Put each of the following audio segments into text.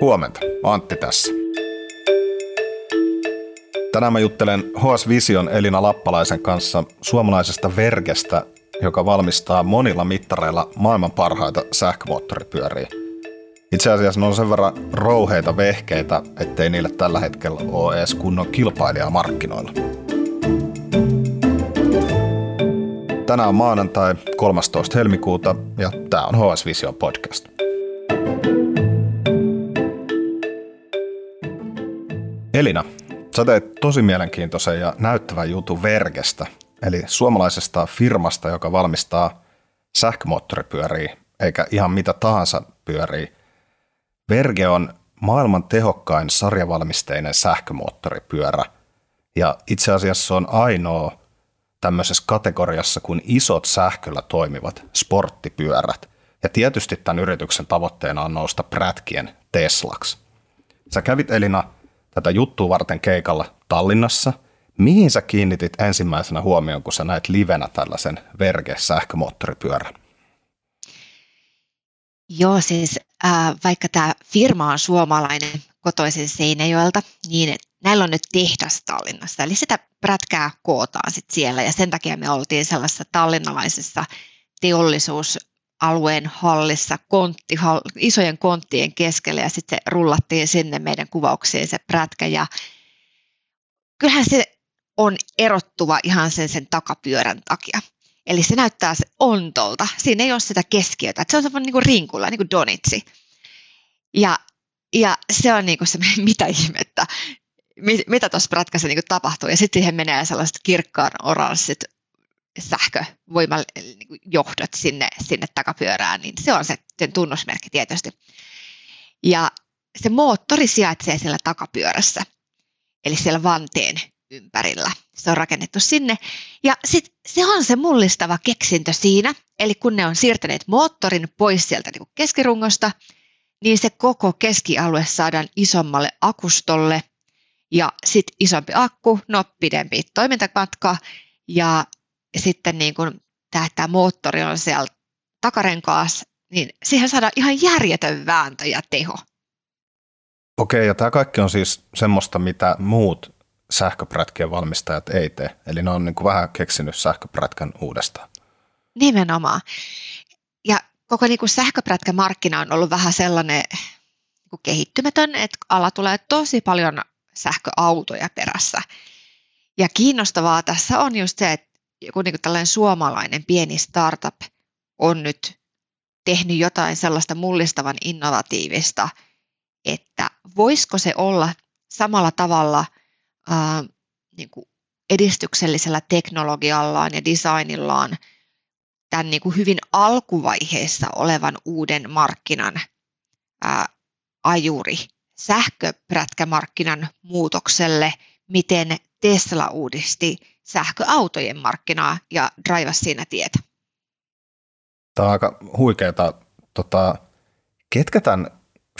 Huomenta, Antti tässä. Tänään mä juttelen HS Vision Elina Lappalaisen kanssa suomalaisesta Vergestä, joka valmistaa monilla mittareilla maailman parhaita sähkömoottoripyöriä. Itse asiassa ne on sen verran rouheita vehkeitä, ettei niille tällä hetkellä ole edes kunnon kilpailijaa markkinoilla. Tänään on maanantai 13. helmikuuta ja tämä on HS Vision podcast. Elina, sä teet tosi mielenkiintoisen ja näyttävän jutun Vergestä, eli suomalaisesta firmasta, joka valmistaa sähkömoottoripyöriä, eikä ihan mitä tahansa pyöriä. Verge on maailman tehokkain sarjavalmisteinen sähkömoottoripyörä, ja itse asiassa se on ainoa tämmöisessä kategoriassa kuin isot sähköllä toimivat sporttipyörät. Ja tietysti tämän yrityksen tavoitteena on nousta prätkien Teslaksi. Sä kävit Elina tätä juttua varten keikalla Tallinnassa. Mihin sä kiinnitit ensimmäisenä huomioon, kun sä näit livenä tällaisen Verge-sähkömoottoripyörän? Joo, siis äh, vaikka tämä firma on suomalainen kotoisin Seinäjoelta, niin näillä on nyt tehdas Tallinnassa. Eli sitä prätkää kootaan sit siellä ja sen takia me oltiin sellaisessa tallinnalaisessa teollisuus alueen hallissa kontti, isojen konttien keskellä ja sitten rullattiin sinne meidän kuvauksiin se prätkä ja kyllähän se on erottuva ihan sen, sen takapyörän takia. Eli se näyttää se ontolta. Siinä ei ole sitä keskiötä. Se on semmoinen niin kuin rinkulla, niin kuin donitsi. Ja, ja se on niin kuin se, mitä ihmettä, mitä tuossa prätkässä niin tapahtuu. Ja sitten siihen menee sellaiset kirkkaan oranssit sähkövoimajohdot sinne, sinne takapyörään, niin se on se sen tunnusmerkki tietysti. Ja se moottori sijaitsee siellä takapyörässä, eli siellä vanteen ympärillä. Se on rakennettu sinne. Ja sit se on se mullistava keksintö siinä, eli kun ne on siirtäneet moottorin pois sieltä niin keskirungosta, niin se koko keskialue saadaan isommalle akustolle ja sitten isompi akku, no pidempi toimintamatka ja sitten niin kun tämä, tämä moottori on siellä takarenkaassa, niin siihen saadaan ihan järjetön vääntö ja teho. Okei, ja tämä kaikki on siis semmoista, mitä muut sähköprätkien valmistajat ei tee. Eli ne on niin kuin vähän keksinyt sähköprätkän uudestaan. Nimenomaan. Ja koko niin kuin sähköprätkän markkina on ollut vähän sellainen niin kuin kehittymätön, että ala tulee tosi paljon sähköautoja perässä. Ja kiinnostavaa tässä on just se, että joku niin kuin tällainen suomalainen pieni startup on nyt tehnyt jotain sellaista mullistavan innovatiivista, että voisiko se olla samalla tavalla ää, niin kuin edistyksellisellä teknologiallaan ja designillaan tämän niin kuin hyvin alkuvaiheessa olevan uuden markkinan ää, ajuri sähköprätkämarkkinan muutokselle, miten Tesla uudisti sähköautojen markkinaa ja draivasi siinä tietä. Tämä on aika huikeaa. Tota, ketkä tämän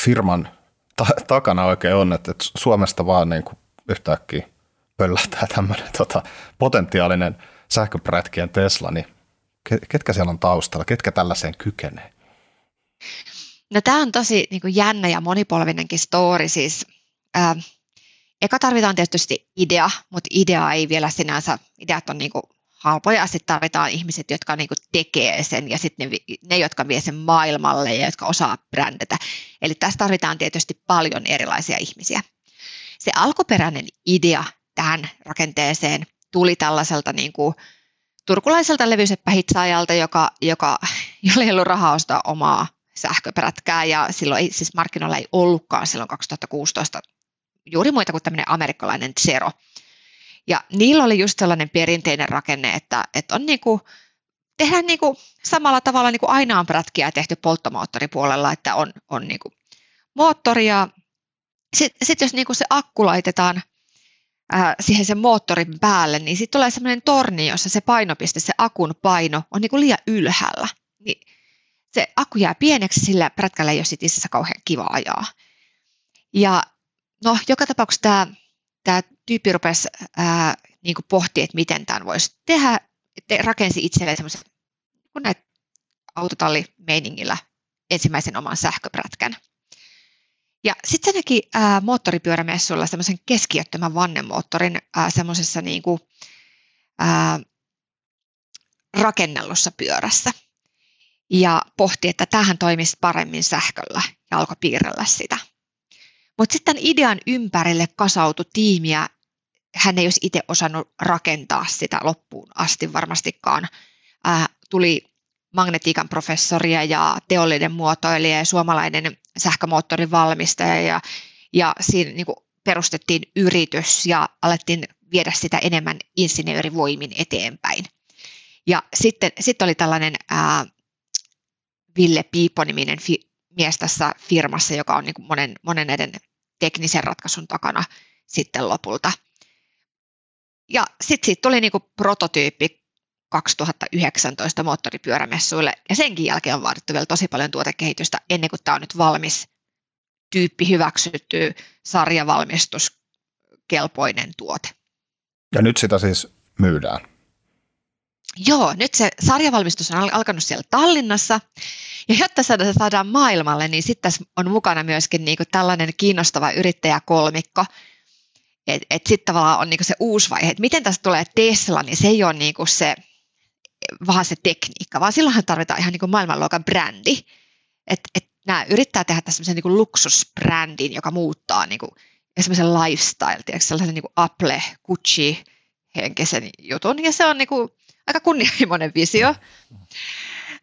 firman ta- takana oikein on, että Suomesta vaan niin kuin yhtäkkiä pöllähtää tämmöinen tota, potentiaalinen sähköprätkien Tesla, niin ketkä siellä on taustalla, ketkä tällaiseen kykenee? No tämä on tosi niin kuin jännä ja monipolvinenkin story. Siis, ää, eka tarvitaan tietysti idea, mutta idea ei vielä sinänsä, ideat on niin kuin halpoja, sitten tarvitaan ihmiset, jotka niin kuin tekee sen ja sitten ne, ne, jotka vie sen maailmalle ja jotka osaa brändätä. Eli tässä tarvitaan tietysti paljon erilaisia ihmisiä. Se alkuperäinen idea tähän rakenteeseen tuli tällaiselta niin kuin turkulaiselta levyseppähitsaajalta, joka, joka, jolla ei ollut rahaa ostaa omaa sähköprätkää ja silloin ei, siis markkinoilla ei ollutkaan silloin 2016 juuri muita kuin tämmöinen amerikkalainen Zero. Ja niillä oli just sellainen perinteinen rakenne, että, että on niin kuin, tehdään niin kuin samalla tavalla niin kuin aina on prätkiä tehty polttomoottoripuolella, että on, on niin kuin moottori ja sitten sit jos niin kuin se akku laitetaan ää, siihen sen moottorin päälle, niin sitten tulee sellainen torni, jossa se painopiste, se akun paino on niin kuin liian ylhäällä. Niin se akku jää pieneksi, sillä prätkällä ei ole sit kauhean kiva ajaa. Ja no, joka tapauksessa tämä, tämä tyyppi rupesi ää, niin kuin pohtia, että miten tämän voisi tehdä. Te rakensi itselleen semmoisen kun näet autotallimeiningillä ensimmäisen oman sähköprätkän. Ja sitten se näki ää, moottoripyörämessuilla semmoisen keskiöttömän vannemoottorin semmoisessa niin kuin, ää, rakennellussa pyörässä. Ja pohti, että tähän toimisi paremmin sähköllä ja alkoi piirrellä sitä. Mutta sitten idean ympärille kasautui tiimiä. Hän ei olisi itse osannut rakentaa sitä loppuun asti varmastikaan. Ää, tuli magnetiikan professoria ja teollinen muotoilija ja suomalainen sähkömoottorin valmistaja ja, ja siinä niin kuin perustettiin yritys ja alettiin viedä sitä enemmän insinöörivoimin eteenpäin. Ja sitten, sitten oli tällainen ää, Ville Piipo-niminen fi, mies tässä firmassa, joka on niin monen, monen näiden teknisen ratkaisun takana sitten lopulta. Ja sitten siitä tuli niin kuin prototyyppi 2019 moottoripyörämessuille, ja senkin jälkeen on vaadittu vielä tosi paljon tuotekehitystä ennen kuin tämä on nyt valmis tyyppi hyväksytty sarjavalmistuskelpoinen tuote. Ja nyt sitä siis myydään? Joo, nyt se sarjavalmistus on alkanut siellä Tallinnassa. Ja jotta se saadaan maailmalle, niin sitten tässä on mukana myöskin niinku tällainen kiinnostava yrittäjäkolmikko. Että et sitten tavallaan on niinku se uusi vaihe, että miten tästä tulee Tesla, niin se ei ole niinku se, vaan se tekniikka, vaan silloinhan tarvitaan ihan niinku maailmanluokan brändi. Että et nämä yrittää tehdä tässä niinku luksusbrändin, joka muuttaa niinku, semmoisen lifestyle, tiedätkö, sellaisen niinku Apple, Gucci henkisen jutun. Ja se on niinku, aika kunnianhimoinen visio.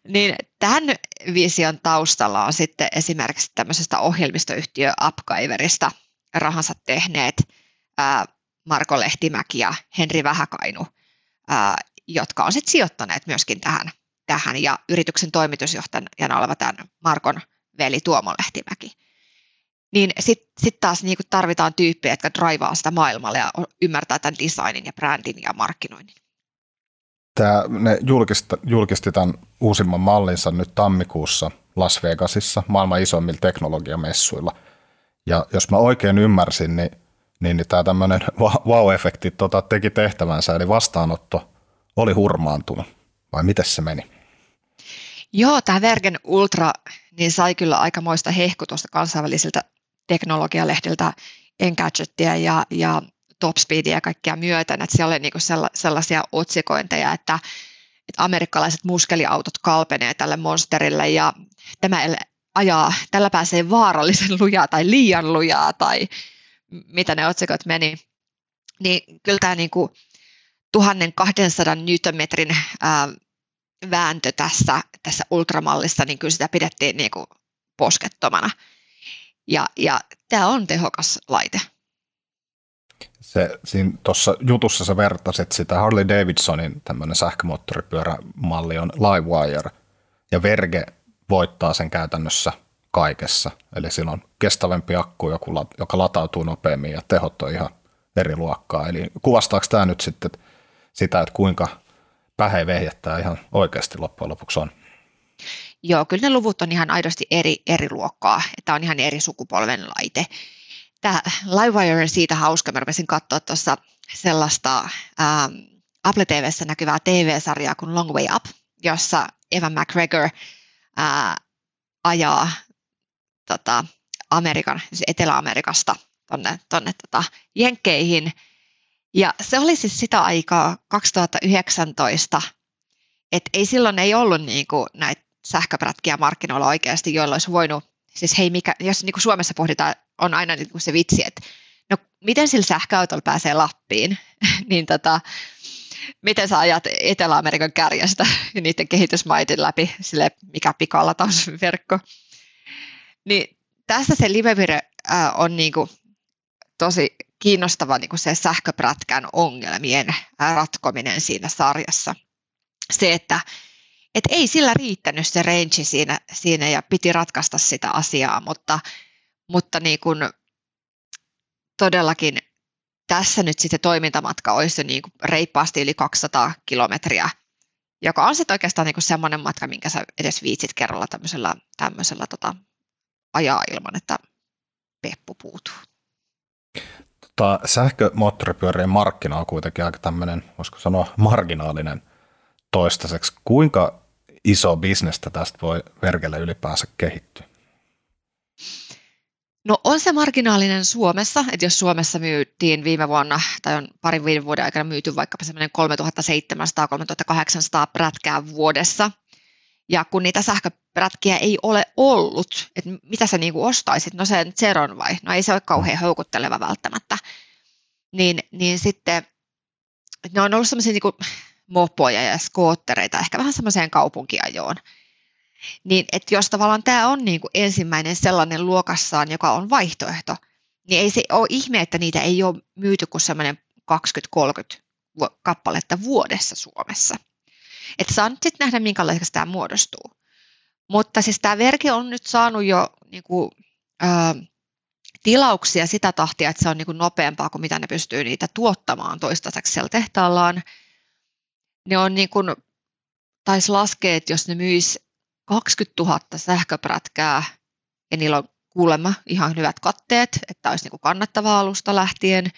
Niin tämän vision taustalla on sitten esimerkiksi tämmöisestä ohjelmistoyhtiö Upgiverista rahansa tehneet Marko Lehtimäki ja Henri Vähäkainu, jotka on sitten sijoittaneet myöskin tähän, tähän ja yrityksen toimitusjohtajana oleva tämän Markon veli Tuomo Lehtimäki. Niin sitten sit taas niinku tarvitaan tyyppejä, jotka draivaa sitä maailmalle ja ymmärtää tämän designin ja brändin ja markkinoinnin. Tämä, ne julkisti, julkisti tämän uusimman mallinsa nyt tammikuussa Las Vegasissa, maailman isoimmilla teknologiamessuilla. Ja jos mä oikein ymmärsin, niin, niin, niin tämä tämmöinen wow-efekti tota, teki tehtävänsä, eli vastaanotto oli hurmaantunut. Vai miten se meni? Joo, tämä Vergen Ultra niin sai kyllä aikamoista hehkutusta kansainvälisiltä teknologialehdiltä Engadgetia ja, ja Topspeedia ja kaikkia myöten, että siellä oli niinku sellaisia otsikointeja, että, että amerikkalaiset muskeliautot kalpenee tälle monsterille ja tämä ajaa, tällä pääsee vaarallisen lujaa tai liian lujaa tai mitä ne otsikot meni. Niin kyllä tämä niinku 1200 newtonmetrin ää, vääntö tässä, tässä ultramallissa, niin kyllä sitä pidettiin niinku poskettomana. Ja, ja tämä on tehokas laite se, siinä tuossa jutussa sä vertasit sitä Harley Davidsonin tämmöinen sähkömoottoripyörämalli on Livewire, ja Verge voittaa sen käytännössä kaikessa. Eli sillä on kestävämpi akku, joka latautuu nopeammin ja tehot on ihan eri luokkaa. Eli kuvastaako tämä nyt sitten sitä, että kuinka pähe vehjettää ihan oikeasti loppujen lopuksi on? Joo, kyllä ne luvut on ihan aidosti eri, eri luokkaa. Tämä on ihan eri sukupolven laite tämä Livewire on siitä hauska. Mä rupesin katsoa tuossa sellaista ähm, Apple TVssä näkyvää TV-sarjaa kuin Long Way Up, jossa Evan McGregor äh, ajaa tota, Amerikan, siis Etelä-Amerikasta tonne, tonne tota, Jenkkeihin. Ja se oli siis sitä aikaa 2019, että ei silloin ei ollut niinku näitä sähköprätkiä markkinoilla oikeasti, joilla olisi voinut, siis hei, mikä, jos niin kuin Suomessa pohditaan on aina niin kuin se vitsi, että no miten sillä sähköautolla pääsee Lappiin, niin tota, miten sä ajat Etelä-Amerikan kärjestä ja niiden kehitysmaiden läpi, sille mikä pikalatausverkko. Niin tässä se livevire äh, on niin kuin tosi kiinnostava niin kuin se sähköprätkän ongelmien äh, ratkominen siinä sarjassa. Se, että et ei sillä riittänyt se range siinä, siinä ja piti ratkaista sitä asiaa, mutta mutta niin kuin todellakin tässä nyt sitten toimintamatka olisi niin kuin reippaasti yli 200 kilometriä, joka on sitten oikeastaan niin kuin semmoinen matka, minkä sä edes viitsit kerralla tämmöisellä, tämmöisellä tota, ajaa ilman, että peppu puutuu. Tota, sähkömoottoripyörien markkina on kuitenkin aika tämmöinen, voisiko sanoa, marginaalinen toistaiseksi. Kuinka iso bisnestä tästä voi verkelle ylipäänsä kehittyä? No on se marginaalinen Suomessa, että jos Suomessa myytiin viime vuonna tai on parin viiden vuoden aikana myyty vaikkapa semmoinen 3700-3800 prätkää vuodessa, ja kun niitä sähköprätkiä ei ole ollut, että mitä sä niinku ostaisit, no se Zeron vai, no ei se ole kauhean houkutteleva välttämättä, niin, niin sitten ne on ollut semmoisia niinku mopoja ja skoottereita, ehkä vähän semmoiseen kaupunkiajoon, niin että jos tavallaan tämä on niin kuin ensimmäinen sellainen luokassaan, joka on vaihtoehto, niin ei se ole ihme, että niitä ei ole myyty kuin semmoinen 20-30 kappaletta vuodessa Suomessa. Että saa nyt sitten nähdä, minkälaiseksi tämä muodostuu. Mutta siis tämä verki on nyt saanut jo niin kuin, ää, tilauksia sitä tahtia, että se on niin kuin nopeampaa kuin mitä ne pystyy niitä tuottamaan toistaiseksi siellä tehtaallaan. Ne on niin kuin, taisi laskea, että jos ne myis 20 000 sähköprätkää ja niillä on kuulemma ihan hyvät katteet, että olisi niin kannattavaa alusta lähtien,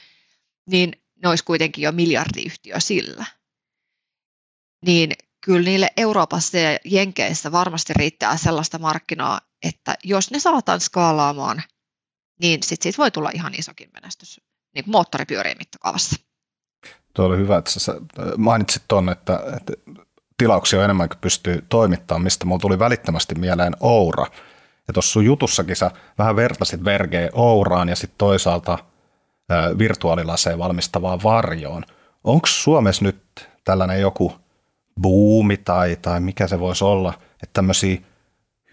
niin ne olisi kuitenkin jo miljardiyhtiö sillä. Niin kyllä niille Euroopassa ja Jenkeissä varmasti riittää sellaista markkinaa, että jos ne saataan skaalaamaan, niin sitten siitä voi tulla ihan isokin menestys niin kuin moottoripyörien mittakaavassa. Tuo oli hyvä, että sä mainitsit tuonne, että, että tilauksia on enemmän kuin pystyy toimittamaan, mistä mulla tuli välittömästi mieleen Oura. Ja tuossa sun jutussakin sä vähän vertasit Vergeen Ouraan ja sitten toisaalta virtuaalilaseen valmistavaan varjoon. Onko Suomessa nyt tällainen joku buumi tai, tai mikä se voisi olla, että tämmöisiä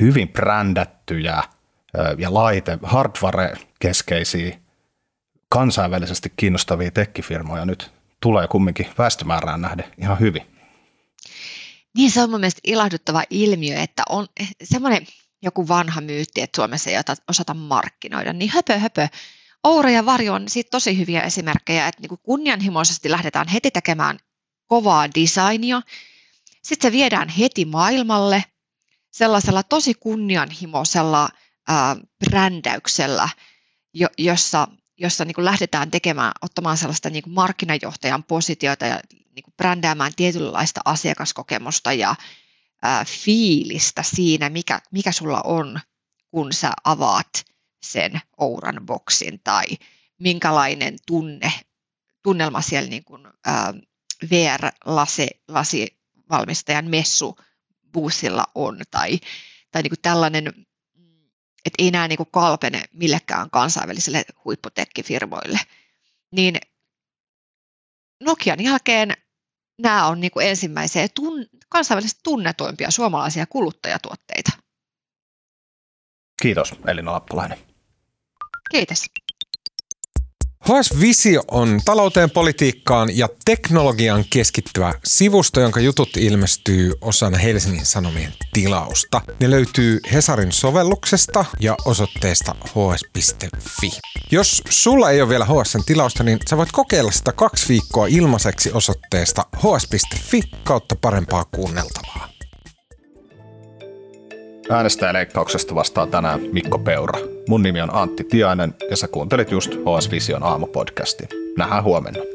hyvin brändättyjä ja laite, hardware-keskeisiä, kansainvälisesti kiinnostavia tekkifirmoja nyt tulee kumminkin väestömäärään nähden ihan hyvin. Niin se on mun mielestä ilahduttava ilmiö, että on semmoinen joku vanha myytti, että Suomessa ei osata markkinoida, niin höpö höpö. Oura ja Varjo on siitä tosi hyviä esimerkkejä, että niin kunnianhimoisesti lähdetään heti tekemään kovaa designia, sitten se viedään heti maailmalle sellaisella tosi kunnianhimoisella ää, brändäyksellä, jo, jossa, jossa niin lähdetään tekemään, ottamaan sellaista niin markkinajohtajan positiota ja niin kuin brändäämään tietynlaista asiakaskokemusta ja ää, fiilistä siinä, mikä, mikä sulla on, kun sä avaat sen Ouran boksin tai minkälainen tunne, tunnelma siellä niin kuin, ää, VR-lasivalmistajan messu buusilla on tai, tai niin kuin tällainen, että ei nämä niin kuin kalpene millekään kansainvälisille huipputekkifirmoille, niin Nokian jälkeen nämä on niin kuin ensimmäisiä tun, kansainvälisesti tunnetuimpia suomalaisia kuluttajatuotteita. Kiitos Elina Lappalainen. Kiitos. HS Visio on talouteen, politiikkaan ja teknologiaan keskittyvä sivusto, jonka jutut ilmestyy osana Helsingin Sanomien tilausta. Ne löytyy Hesarin sovelluksesta ja osoitteesta hs.fi. Jos sulla ei ole vielä HSn tilausta, niin sä voit kokeilla sitä kaksi viikkoa ilmaiseksi osoitteesta hs.fi kautta parempaa kuunneltavaa. Äänestäjäleikkauksesta vastaa tänään Mikko Peura. Mun nimi on Antti Tiainen ja sä kuuntelit just HS Vision aamupodcastin. Nähdään huomenna.